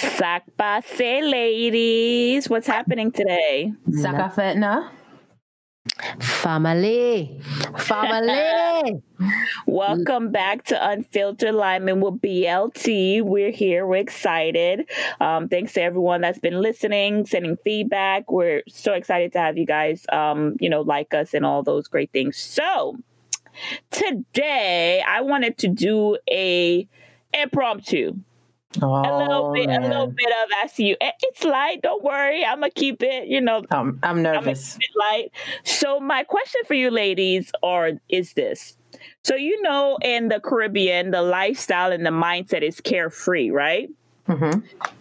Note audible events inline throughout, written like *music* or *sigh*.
Sac passe, ladies. What's happening today? Sakafetna. Family. Family. *laughs* Welcome back to Unfiltered Liming with BLT. We're here. We're excited. Um, thanks to everyone that's been listening, sending feedback. We're so excited to have you guys, um, you know, like us and all those great things. So today I wanted to do a impromptu. Oh, a little bit, man. a little bit of ask you. Eh, It's light. Don't worry. I'm gonna keep it. You know, Um, I'm nervous. keep it light. So my question for you, ladies, are is this? So you know, in the Caribbean, the lifestyle and the mindset is carefree, right? hmm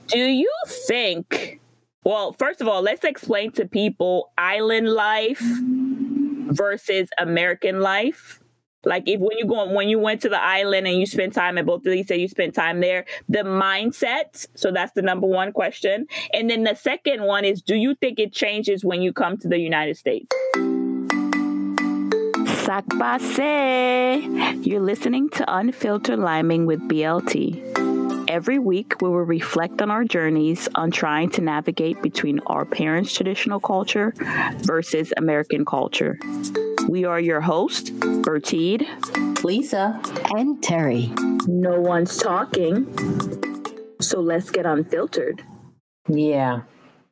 Do you think? Well, first of all, let's explain to people island life versus American life. Like if when you go when you went to the island and you spent time at both of these, say you spent time there, the mindset. So that's the number one question. And then the second one is, do you think it changes when you come to the United States? You're listening to Unfiltered Liming with BLT. Every week, we will reflect on our journeys on trying to navigate between our parents' traditional culture versus American culture. We are your host, Bertide. Lisa. And Terry. No one's talking, so let's get unfiltered. Yeah,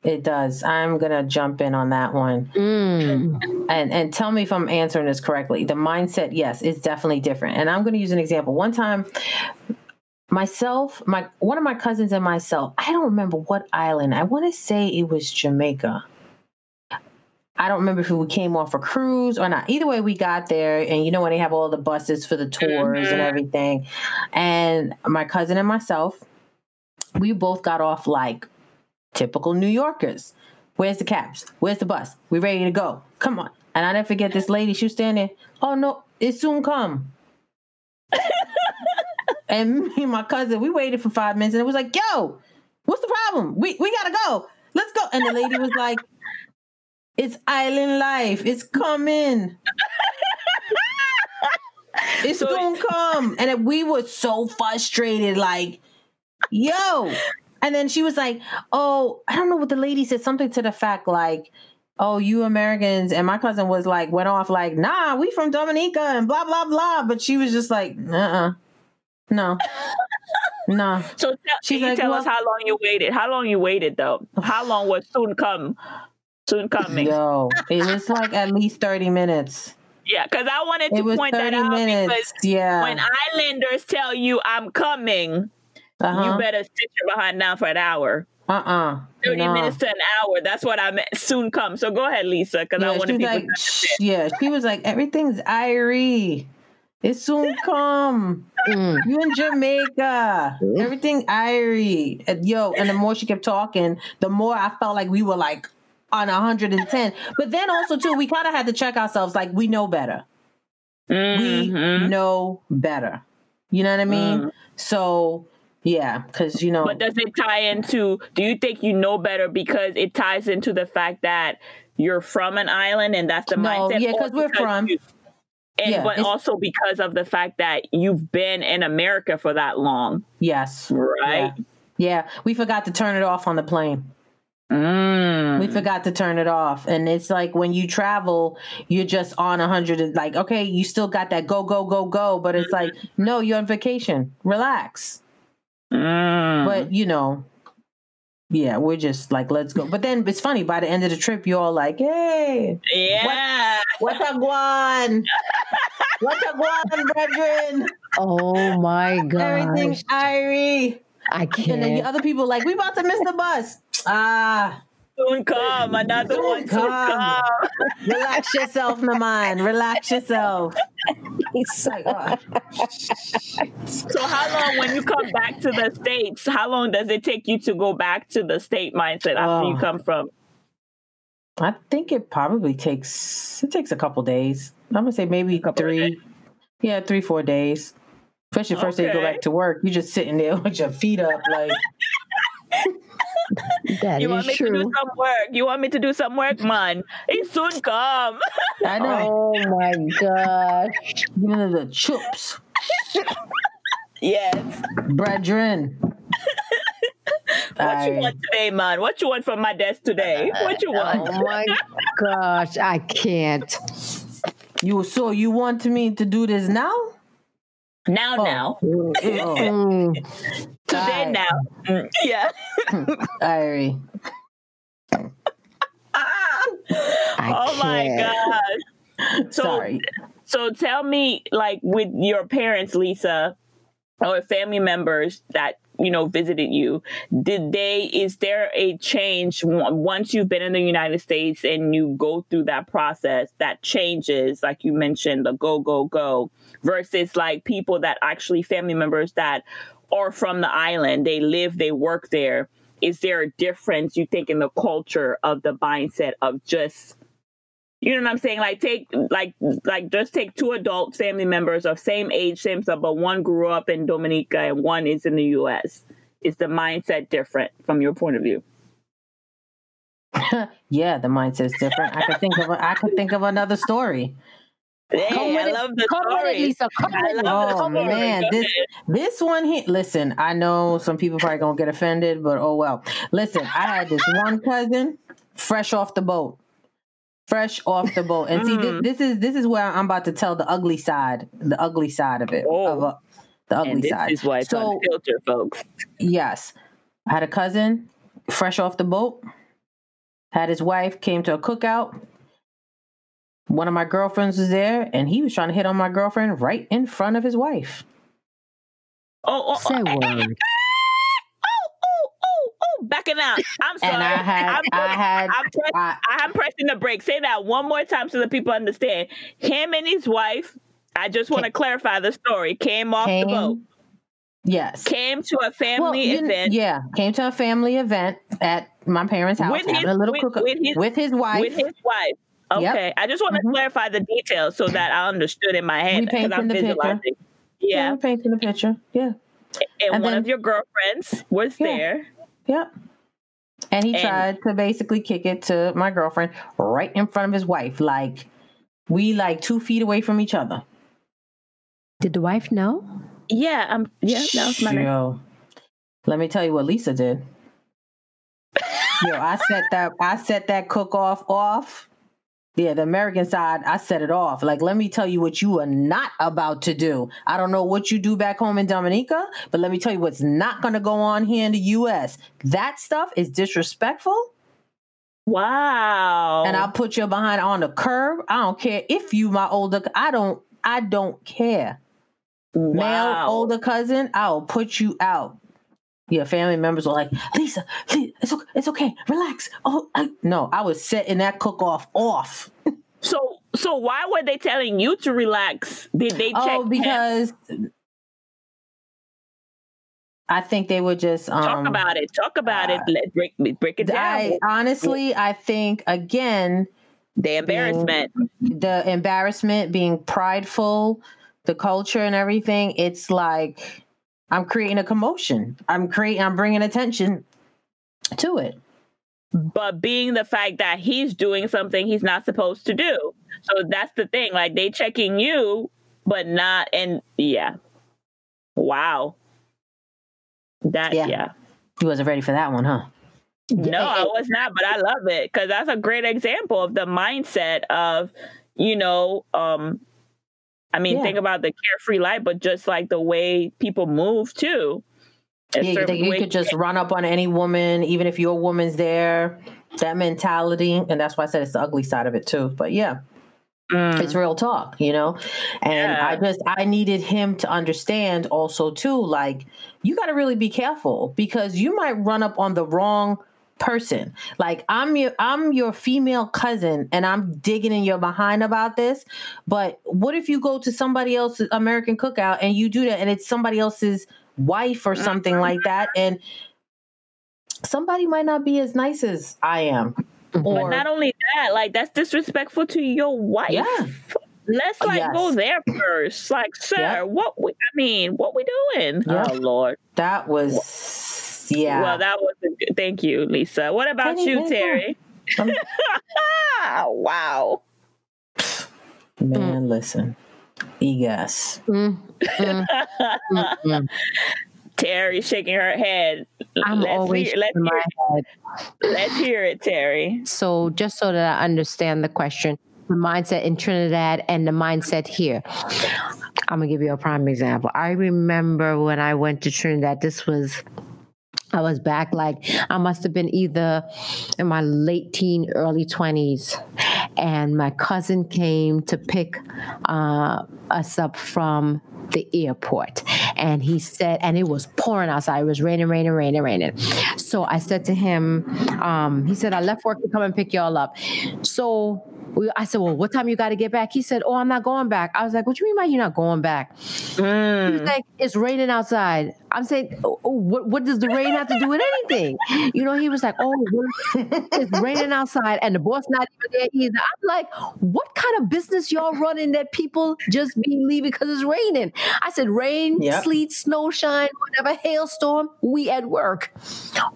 it does. I'm gonna jump in on that one. Mm. and and tell me if I'm answering this correctly. The mindset, yes, it's definitely different. And I'm going to use an example. One time, myself, my one of my cousins and myself, I don't remember what island. I want to say it was Jamaica. I don't remember if we came off a cruise or not. Either way, we got there, and you know when they have all the buses for the tours and Mhm. everything. And my cousin and myself, we both got off like typical New Yorkers. Where's the cabs? Where's the bus? We ready to go. Come on. And I never forget this lady. She was standing. Oh no, it soon come. *laughs* and *laughs* me and my cousin, we waited for five minutes, and it was like, "Yo, what's the problem? We we gotta go. Let's go." And the lady was like, "It's island life. It's coming. *laughs* It's So- gonna come." And we were so frustrated, like, "Yo." And then she was like, "Oh, I don't know what the lady said. Something to the fact like." Oh, you Americans, and my cousin was like, went off like, nah, we from Dominica and blah blah blah. But she was just like, uh, uh no, *laughs* no. So tell, She's can you like, tell well- us how long you waited? How long you waited though? How long was soon come? Soon coming. Yo, it was like at least thirty minutes. Yeah, because I wanted to point that out because minutes. Yeah. when Islanders tell you I'm coming, uh-huh. you better sit your behind down for an hour. uh-uh. 30 No. minutes to an hour. That's what I meant. Soon come. So go ahead, Lisa, because I Yeah, wanted she was like, yeah, she was like, everything's Irie. It soon come. Mm. You in Jamaica. Everything Irie. And yo, and the more she kept talking, the more I felt like we were like on 110. But then also too, we kind of had to check ourselves like we know better. We Mhm. know better. You know what I mean? Mm. So yeah, because you know But does it tie into, do you think you know better because it ties into the fact that you're from an island and that's the No, mindset? yeah, cause we're from- you- and Yeah, but also because of the fact that you've been in America for that long, yes. right? Yeah, we forgot to turn it off on the plane. Mm. We forgot to turn it off. And it's like when you travel, you're just on a hundred and like, okay, you still got that go, go, go, go. But it's like, no, you're on vacation. Relax. Mm. But you know, yeah, we're just like, let's go. But then it's funny, by the end of the trip, you're all like, hey, yeah. what a guan? *laughs* what a guan, brethren? Oh my god, Everything gosh. Irie. I can't. And then the other people like, we about to miss the bus. Ah, Soon come. Another Soon one soon come. come. relax yourself, Naman. Relax yourself. He's Like, ah. So how long when you come back to the States, how long does it take you to go back to the state mindset after you Oh. come from? I think it probably takes it takes a couple days. I'm gonna say maybe couple three. Yeah, three, four days. Especially the first day you go back to work, you're just sitting there *laughs* with your feet up, like *laughs* That You want is me to do some work? You want me to do some work, man? It soon come. *laughs* I know. Oh my gosh. You know the chups, yes. brethren. What you I- want today, man? What you want from my desk today? Uh, what you want? Oh my gosh, I can't. You so you want me to do this now? Now, Oh. now, Oh, *laughs* Mm. today, Alright. now. Mm, Yeah. *laughs* Irie. I oh my can't. god. So, Sorry. so tell me, like, with your parents, Lisa, or family members that you know visited you, did they? Is there a change once you've been in the United States and you go through that process that changes, like you mentioned, the go go go, versus like people that actually family members that are from the island, they live, they work there. Is there a difference you think in the culture of the mindset of just you know what I'm saying? Like take like like just take two adult family members of same age, same stuff, but one grew up in Dominica and one is in the US. Is the mindset different from your point of view? *laughs* yeah, the mindset's different. I could think of a, I could think of another story. Hey, Come I it. love the Come with it, story. Lisa. Come I with. Oh Come with it. story. man, this this one here. Listen, I know some people probably gonna get offended, but oh well. Listen, I had this one cousin, fresh off the boat, fresh off the boat, and see, this, Mm. this is this is where I'm about to tell the ugly side, the ugly side of it, Oh. of a, the ugly and this side. is why it's So- unfiltered, folks. Yes. I had a cousin fresh off the boat, had his wife, came to a cookout. One of my girlfriends was there, and he was trying to hit on my girlfriend right in front of his wife. Oh, oh, Say oh, word. *laughs* backing out. I'm sorry. And I had, I'm, I had, I'm, press, I, I'm pressing the brake. Say that one more time so that people understand. Him and his wife, I just want to clarify the story, came off came, the boat, yes. came to a family kn- event yeah, came to a family event at my parents' house, With his- a little with- with his- with his wife. with his wife. Yep. Okay, I just want to Mhm. clarify the details so that I understood in my head because I'm the picture. visualizing. yeah, Yeah, painting the picture. Yeah, and, And one then- of your girlfriends was Yeah. there. Yep. And he And- tried to basically kick it to my girlfriend right in front of his wife, like we like two feet away from each other. Did the wife know? Yeah, um, yeah, that was my. Yo, let me tell you what Lisa did. Yo, I set that I set that cook off off. Yeah, the American side, I set it off. Like, let me tell you what you are not about to do. I don't know what you do back home in Dominica, but let me tell you what's not going to go on here in the U.S. That stuff is disrespectful, Wow. and I'll put you behind on the curb. I don't care if you my older. I don't. I don't care. male older cousin, I'll put you out. Your family members were like, Lisa, Lisa it's okay, it's okay, relax. Oh, I, no, I was setting that cook off off. *laughs* So, so why were they telling you to relax? Did they check? Oh, him? because I think they were just um, talk about it. Talk about it. Let break break it down. I honestly, I think again, the embarrassment. the embarrassment, being prideful, the culture and everything. It's like I'm creating a commotion. I'm creating. I'm bringing attention to it. but being the fact that he's doing something he's not supposed to do. So that's the thing. Like they checking you, but not and yeah. Wow. That Yeah. yeah. You wasn't ready for that one, huh? No, I was not, but I love it because that's a great example of the mindset of, you know, um, I mean, Yeah. think about the carefree life, but just like the way people move too. Yeah, you certain think you way- could just run up on any woman, even if your woman's there. That mentality, and that's why I said it's the ugly side of it too. But yeah, Mm. it's real talk, you know. And Yeah. I just I needed him to understand also too, like you got to really be careful because you might run up on the wrong person. Like I'm your I'm your female cousin and I'm digging in your behind about this. But what if you go to somebody else's American cookout and you do that and it's somebody else's wife or something Mm-hmm. like that and somebody might not be as nice as I am. But not only that, like that's disrespectful to your wife. Yeah. Let's like Yes. go there first. Like, sir, Yep. what we, I mean, what we doing? Yep. Oh Lord. that was yeah. Well, that was a good, thank you, Lisa. What about Any- you, any Terry? Um, *laughs* wow. Man, listen. Egas. Mm, mm, mm, mm. *laughs* Terry shaking her head. I'm let's always hear, let's, shaking my hear, head. let's hear it, Terry. So, just so that I understand the question, the mindset in Trinidad and the mindset here. I'm gonna give you a prime example. I remember when I went to Trinidad. This was I was back like I must have been either in my late teen, early twenties, and my cousin came to pick uh, us up from the airport, and he said, and it was pouring outside. It was raining, raining, raining, raining. So I said to him, um, he said, I left work to come and pick y'all up. So we, I said, well, what time you got to get back? He said, oh, I'm not going back. I was like, what you mean by you're not going back? He's Mm. like, it's raining outside. I'm saying, oh, oh, what, what does the rain have to do with anything? You know, he was like, oh, *laughs* it's raining outside and the boss not even there either. I'm like, what kind of business y'all running that people just be leaving because it's raining? I said, rain, Yep. Sleet, snow, shine, whatever, hailstorm, we at work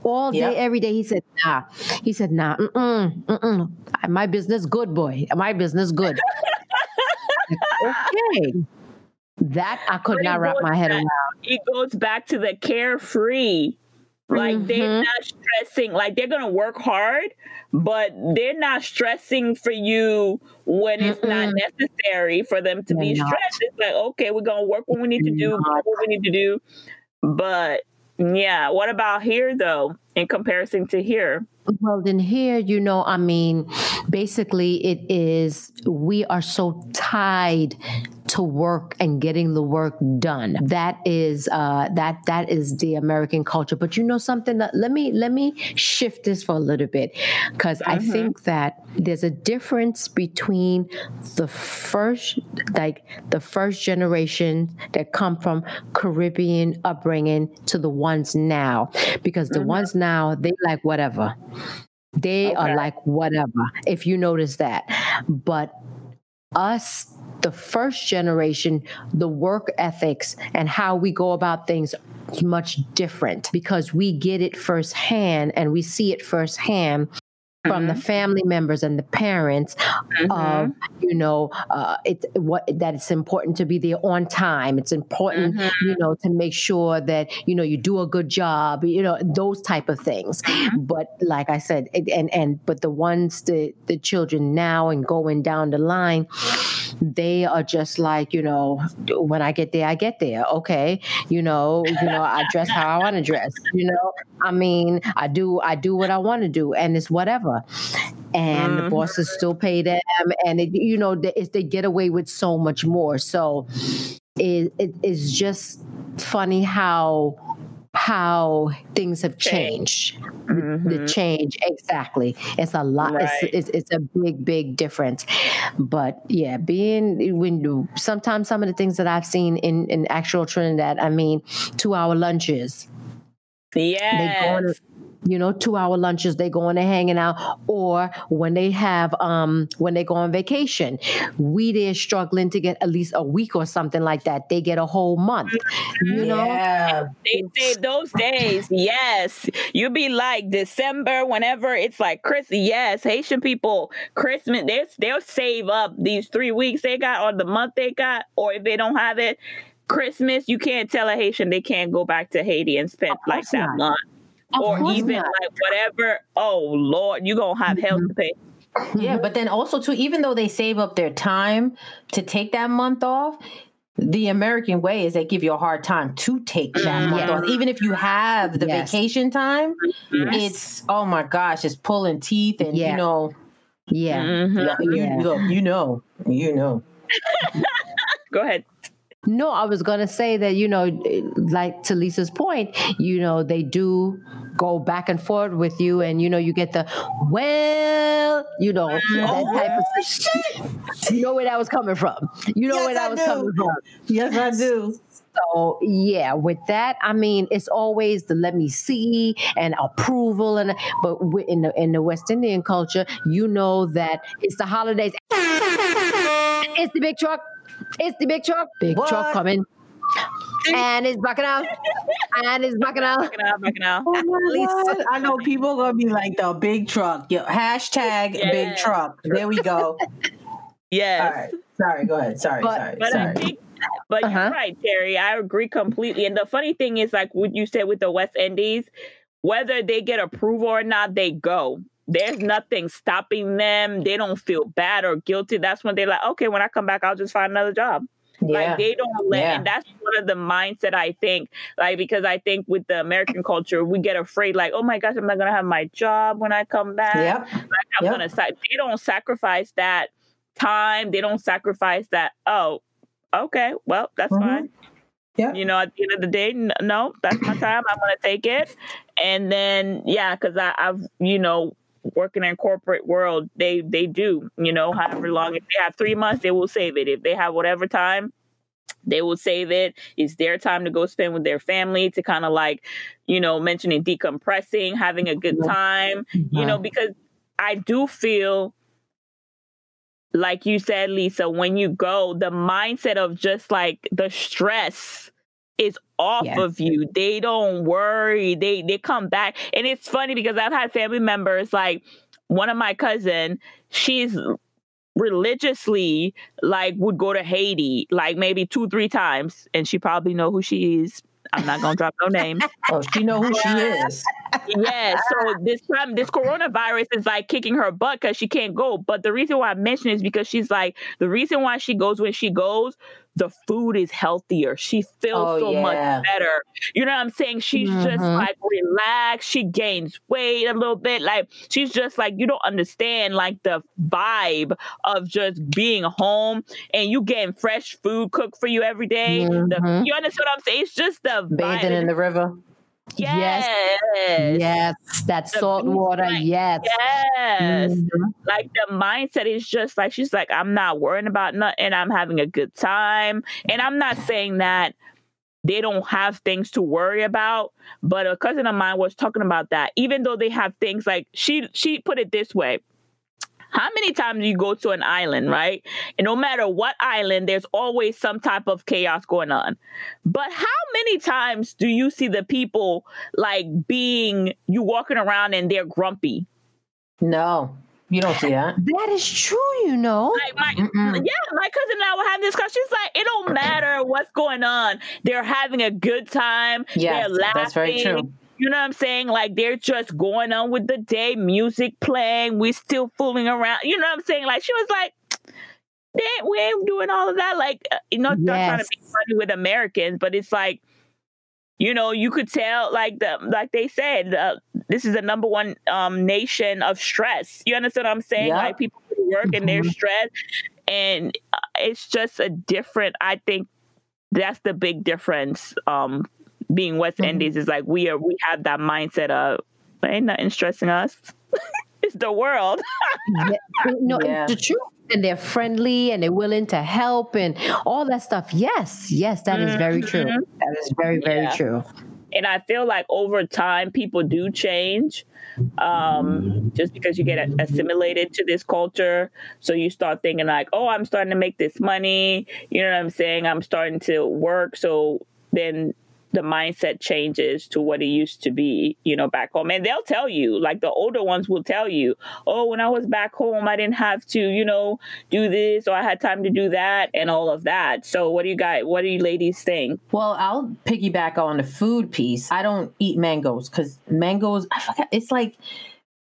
all day, Yep. every day. He said, nah. He said, nah, mm-mm, mm-mm. My business good, boy. My business good. *laughs* okay. That I could But not wrap my head back- around. It goes back to the carefree. Like they're Mhm. not stressing, like they're gonna work hard, but they're not stressing for you when it's not necessary for them to be They're not. stressed. It's like, okay, we're gonna work what we need to do, do Not. what we need to do. But yeah, what about here though, in comparison to here? Well, then here, you know, I mean, basically, it is we are so tied to work and getting the work done. That is uh, that that is the American culture. But you know something? That, let me let me shift this for a little bit because I think that there's a difference between the first like the first generation that come from Caribbean upbringing to the ones now because the ones now they like whatever. They are like whatever, if you notice that. But us, the first generation, the work ethics and how we go about things much different because we get it firsthand and we see it firsthand from the mm-hmm. family members and the parents of mm-hmm. you know uh, it's what that it's important to be there on time. It's important mm-hmm. you know to make sure that you know you do a good job you know those type of things. But like i said it- and and but the ones the the children now and going down the line they are just like you know when i get there i get there. Okay. You know you know i dress how i want to dress. You know i mean i do i do what i want to do and it's whatever. And the mm-hmm. bosses still pay them and it, you know they, they get away with so much more. So it, it is just funny how how things have changed. The, the change exactly. It's a lot Right. it's, it's it's a big big difference. But yeah being when sometimes some of the things that i've seen in in actual trinidad i mean two hour lunches. They go on. You know two hour lunches they go on and hanging out or when they have um when they go on vacation we they're struggling to get at least a week or something like that they get a whole month you know Yeah. They say those days, yes. You be like December, whenever it's like Chris. Yes, Haitian people, Christmas, they they'll save up these three weeks they got or the month they got, or if they don't have it, Christmas. You can't tell a Haitian they can't go back to Haiti and spend like course that not. month, Of or even not. like whatever. Oh Lord, you gonna have mm-hmm. hell to pay. Yeah, mm-hmm. but then also too, even though they save up their time to take that month off, the American way is they give you a hard time to take that mm-hmm. month Yes. off. Even if you have the Yes. vacation time, Yes. it's oh my gosh, it's pulling teeth and Yeah. you know, yeah Mhm. you, Yeah. look, you know, you know. *laughs* Go ahead. No, I was going to say that, you know, like to Lisa's point, you know, they do go back and forth with you and, you know, you get the, well, you know, that type of oh, shit. You know where that was coming from. You know Yes, where that I was do. coming from. Yes, I do. So yeah, with that, I mean, it's always the let me see and approval, and but in the in the West Indian culture, you know that it's the holidays. It's the big truck. It's the big truck. Big What? truck coming, *laughs* and it's backing out, and it's backing out. Back it out, back it out. *laughs* Oh my God. I know people are gonna be like the big truck. Yo, hashtag big truck. There we go. Yes. All right. Sorry, go ahead. Sorry, But- sorry, But I sorry. think But Uh-huh. you're right, Terry. I agree completely. And the funny thing is, like what you said with the West Indies, whether they get approval or not, they go. There's nothing stopping them. They don't feel bad or guilty. That's when they're like, okay, when I come back, I'll just find another job. Yeah. Like they don't let, Yeah. and that's one of the mindset I think, like because I think with the American culture, we get afraid, like, oh my gosh, I'm not gonna have my job when I come back. Yep. Like I'm Yep. gonna, they don't sacrifice that time. They don't sacrifice that. Oh, okay, well that's Mhm. fine. Yeah. You know, at the end of the day, no, that's my time. I'm gonna take it, and then yeah, because I've you know working in corporate world, they they do you know however long if they have three months, they will save it. If they have whatever time, they will save it. It's their time to go spend with their family to kind of like, you know, mentioning decompressing, having a good time, you know, because I do feel like you said, Lisa, when you go, the mindset of just like the stress is off Yes. of you. They don't worry. They they come back. And it's funny because I've had family members like one of my cousin, she's religiously like would go to Haiti like maybe two, three times, and she probably know who she is. I'm not gonna drop no names. *laughs* Oh, she know who she is. yeah. So this time, this coronavirus is like kicking her butt because she can't go. But the reason why I mention it is because she's like the reason why she goes when she goes, the food is healthier. She feels Oh, so much better. You know what I'm saying? She's just Mhm. like relaxed. She gains weight a little bit. Like she's just like you don't understand like the vibe of just being home and you getting fresh food cooked for you every day. The- Mhm. you understand what I'm saying? It's just the Bathing vibe. in the river. Yes. Yes, that The salt water. light. Yes. Yes. Mhm. Like the mindset is just like she's like, I'm not worrying about nothing. And I'm having a good time. And I'm not saying that they don't have things to worry about, but a cousin of mine was talking about that. Even though they have things like she she put it this way. How many times do you go to an island, right? And no matter what island, there's always some type of chaos going on. But how many times do you see the people like being you walking around and they're grumpy? No, you don't see that. *laughs* That is true, you know. Like my yeah, my cousin and I were having this discussion. She's like, it don't matter what's going on. They're having a good time. Yeah, that's very true. You know what I'm saying? Like they're just going on with the day, music playing, we still fooling around. You know what I'm saying? Like she was like, *tsk* they, we ain't doing all of that. Like, uh, you know, not trying to Yes. be funny with Americans, but it's like, you know, you could tell, like the like they said, uh, this is the number one um, nation of stress. You understand what I'm saying? Yeah. Like people work and they're Mhm. stressed, and uh, it's just a different. I think that's the big difference. Um, being West Mhm. Indies is like we are. We have that mindset of ain't nothing stressing us. *laughs* it's the world. Yeah, *laughs* no, Yeah. the truth. And they're friendly and they're willing to help and all that stuff. Yes, yes, that is very true. Mhm. That is very, very Yeah. true. and I feel like over time people do change, um, just because you get assimilated to this culture. So you start thinking like, oh, I'm starting to make this money. You know what I'm saying? I'm starting to work. So then the mindset changes to what it used to be, you know, back home. And they'll tell you, like the older ones will tell you, oh, when I was back home, I didn't have to, you know, do this or I had time to do that and all of that. So what do you guys, what do you ladies think? Well, I'll piggyback on the food piece. I don't eat mangoes because mangoes, I forgot, it's like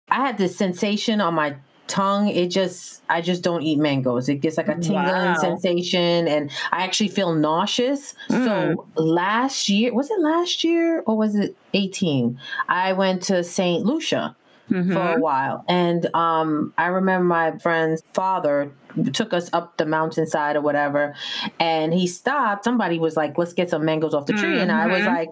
I had this sensation on my tongue. It just, I just don't eat mangoes. It gets like a tingling Wow. sensation and I actually feel nauseous. Mm. So last year, was it last year or was it 18? I went to St. Lucia. for Mhm. a while. And um, I remember my friend's father took us up the mountainside or whatever, and he stopped. Somebody was like, "Let's get some mangoes off the tree," and I was Mhm. like.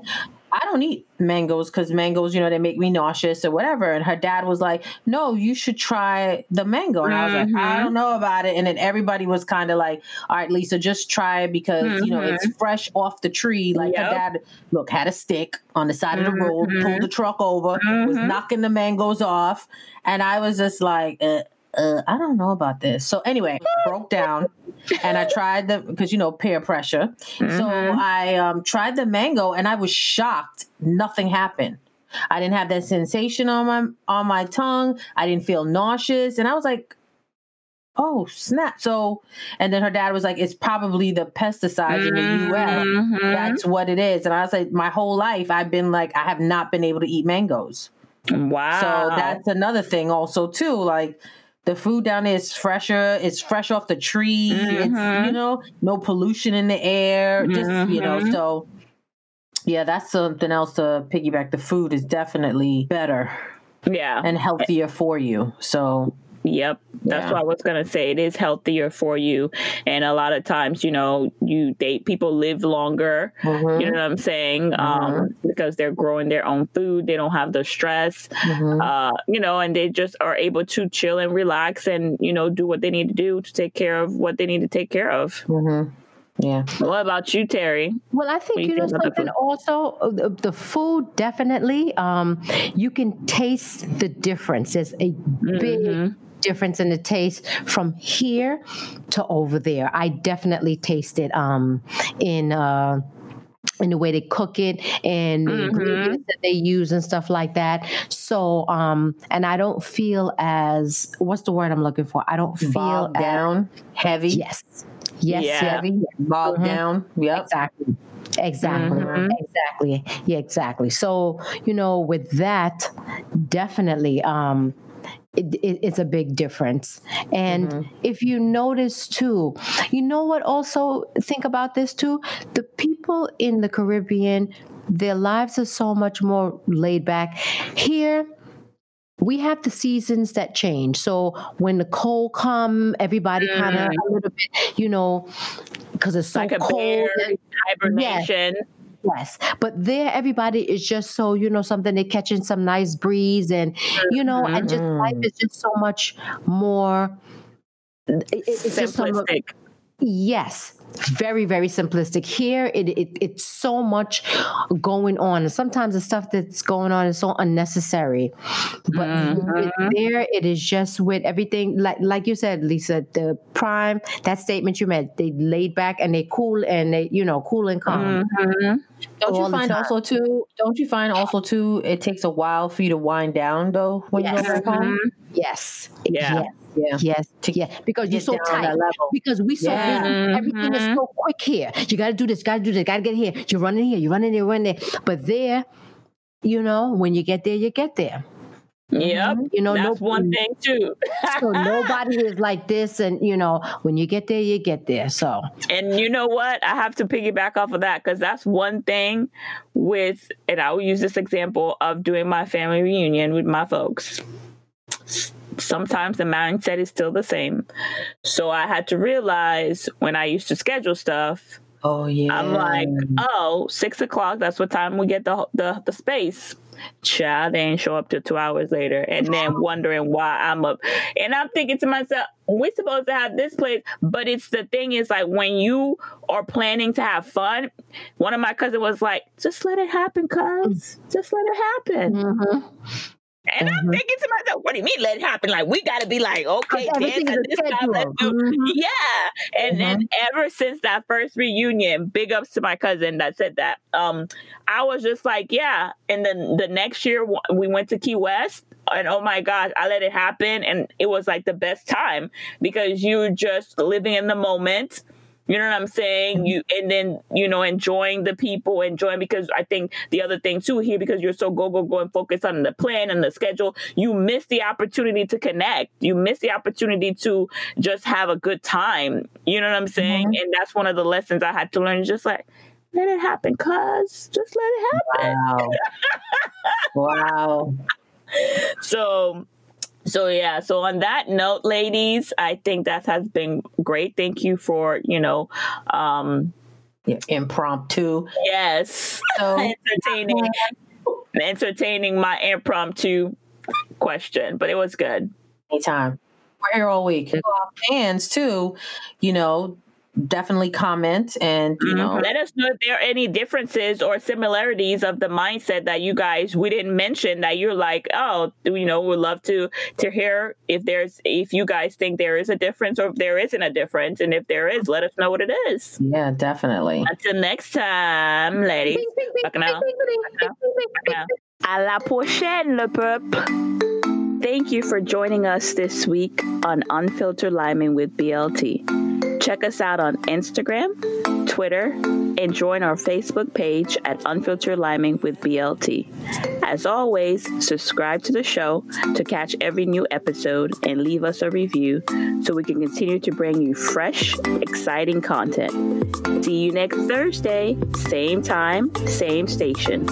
I don't eat mangoes because mangoes, you know, they make me nauseous or whatever. And her dad was like, "No, you should try the mango." And I was like, "I Mhm. don't know about it." And then everybody was kind of like, "All right, Lisa, just try it because you know it's fresh off the tree." Like Yep. her dad, look, had a stick on the side of the road, pulled the truck over, was knocking the mangoes off, and I was just like, uh, uh, I don't know about this. So anyway, broke down, and I tried the because you know peer pressure. So Mhm. I um, tried the mango, and I was shocked. Nothing happened. I didn't have that sensation on my on my tongue. I didn't feel nauseous, and I was like, oh snap so and then her dad was like it's probably the pesticides in the us Mhm. that's what it is and i was like my whole life i've been like i have not been able to eat mangoes wow. so that's another thing also too like the food down there is fresher it's fresh off the tree it's Mhm. you know no pollution in the air just you know Mhm. so yeah that's something else to piggyback the food is definitely better yeah. and healthier for you so Yep. That's Yeah. what I was gonna say. It is healthier for you. And a lot of times, you know, you date people live longer. mhm, You know what I'm saying? Um, because they're growing their own food. They don't have the stress. mhm. Uh, you know, and they just are able to chill and relax and, you know, do what they need to do to take care of what they need to take care of. hmm Yeah. What about you, Terry? Well, I think do you you know think the something. Also, uh, the, the food definitely. Um, you can taste the difference. There's a big Mhm. Difference in the taste from here to over there. I definitely taste it um, in. Uh, in the way they cook it and the Mhm. ingredients that they use and stuff like that. So, um, and I don't feel as what's the word I'm looking for? I don't feel Bogged as, down, heavy, yes, yes, Yeah. heavy. bogged Mhm. down. Yep. Exactly. Exactly. Mhm. Exactly. Yeah, exactly. So, you know, with that, definitely um it, it, it's a big difference. And Mhm. if you notice too, you know what also think about this too? The people in the Caribbean, their lives are so much more laid back. Here, we have the seasons that change. So when the cold come, everybody kind of a little bit, you know, because it's so like a cold. bear hibernation. Yes, but there everybody is just so you know something. They're catching some nice breeze, and you know, and just life mm-hmm. is just so much more. it- it- It's just so much, yes, very very simplistic. Here, it, it it's so much going on, and sometimes the stuff that's going on is so unnecessary. But with Mhm. there, it is just with everything, like like you said, Lisa, the prime that statement you made. They laid back and they cool and they you know cool and calm. Mhm. Don't you find also too? Don't you find also too? It takes a while for you to wind down though when you Yes. go back home. Yes. Yeah. Yes. Yeah. Yes. To yeah. Because you're so down tight. Because we so Yeah. busy. Everything is Mhm. so quick here. You got to do this. Got to do this. Got to get here. You're running here. You're running there. Running there. But there, you know, when you get there, you get there. Yep. You know, That's no, one thing too. So nobody *laughs* is like this, and you know, when you get there, you get there. So And you know what? I have to piggyback off of that because that's one thing with, and I will use this example of doing my family reunion with my folks. Sometimes the mindset is still the same. So I had to realize when I used to schedule stuff, Oh yeah. I'm like, oh, six o'clock, that's what time we get the the, the space. Child, they ain't show up till two hours later, and then *laughs* wondering why I'm up. And I'm thinking to myself, we're supposed to have this place, but it's the thing is like when you are planning to have fun. One of my cousins was like, just let it happen, cuz. Mm. Just let it happen. Mm-hmm. And I'm Mhm. thinking to myself, what do you mean let it happen? Like we gotta be like, okay, everything dance is at a this time, let's do schedule. Mhm. yeah. And then ever since that first reunion, big ups to my cousin that said that. Um, I was just like, yeah. And then the next year we went to Key West, and oh my gosh, I let it happen, and it was like the best time because you're just living in the moment. You know what I'm saying? You and then you know enjoying the people, enjoying because I think the other thing too here because you're so go go go and focused on the plan and the schedule, you miss the opportunity to connect. You miss the opportunity to just have a good time. You know what I'm saying? Mm-hmm. And that's one of the lessons I had to learn. Just like let it happen, cuz just let it happen. Wow. *laughs* wow. So so yeah, so on that note, ladies, I think that has been great. Thank you for, you know, um Yeah, impromptu. yes, So *laughs* entertaining entertaining my impromptu question, but it was good. anytime. We're here all week. Fans too, you know, definitely comment and you know Let us know if there are any differences or similarities of the mindset that you guys we didn't mention that you're like, oh, you know, we'd love to to hear if there's if you guys think there is a difference or if there isn't a difference, and if there is, let us know what it is. yeah, definitely. Until next time, ladies. Back now. À la prochaine, le peuple. Thank you for joining us this week on Unfiltered Liming with BLT. Check us out on Instagram, Twitter, and join our Facebook page at Unfiltered Liming with BLT. As always, subscribe to the show to catch every new episode and leave us a review so we can continue to bring you fresh, exciting content. See you next Thursday, same time, same station.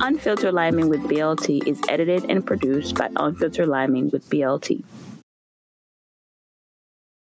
Unfiltered Liming with BLT is edited and produced by Unfiltered Liming with BLT.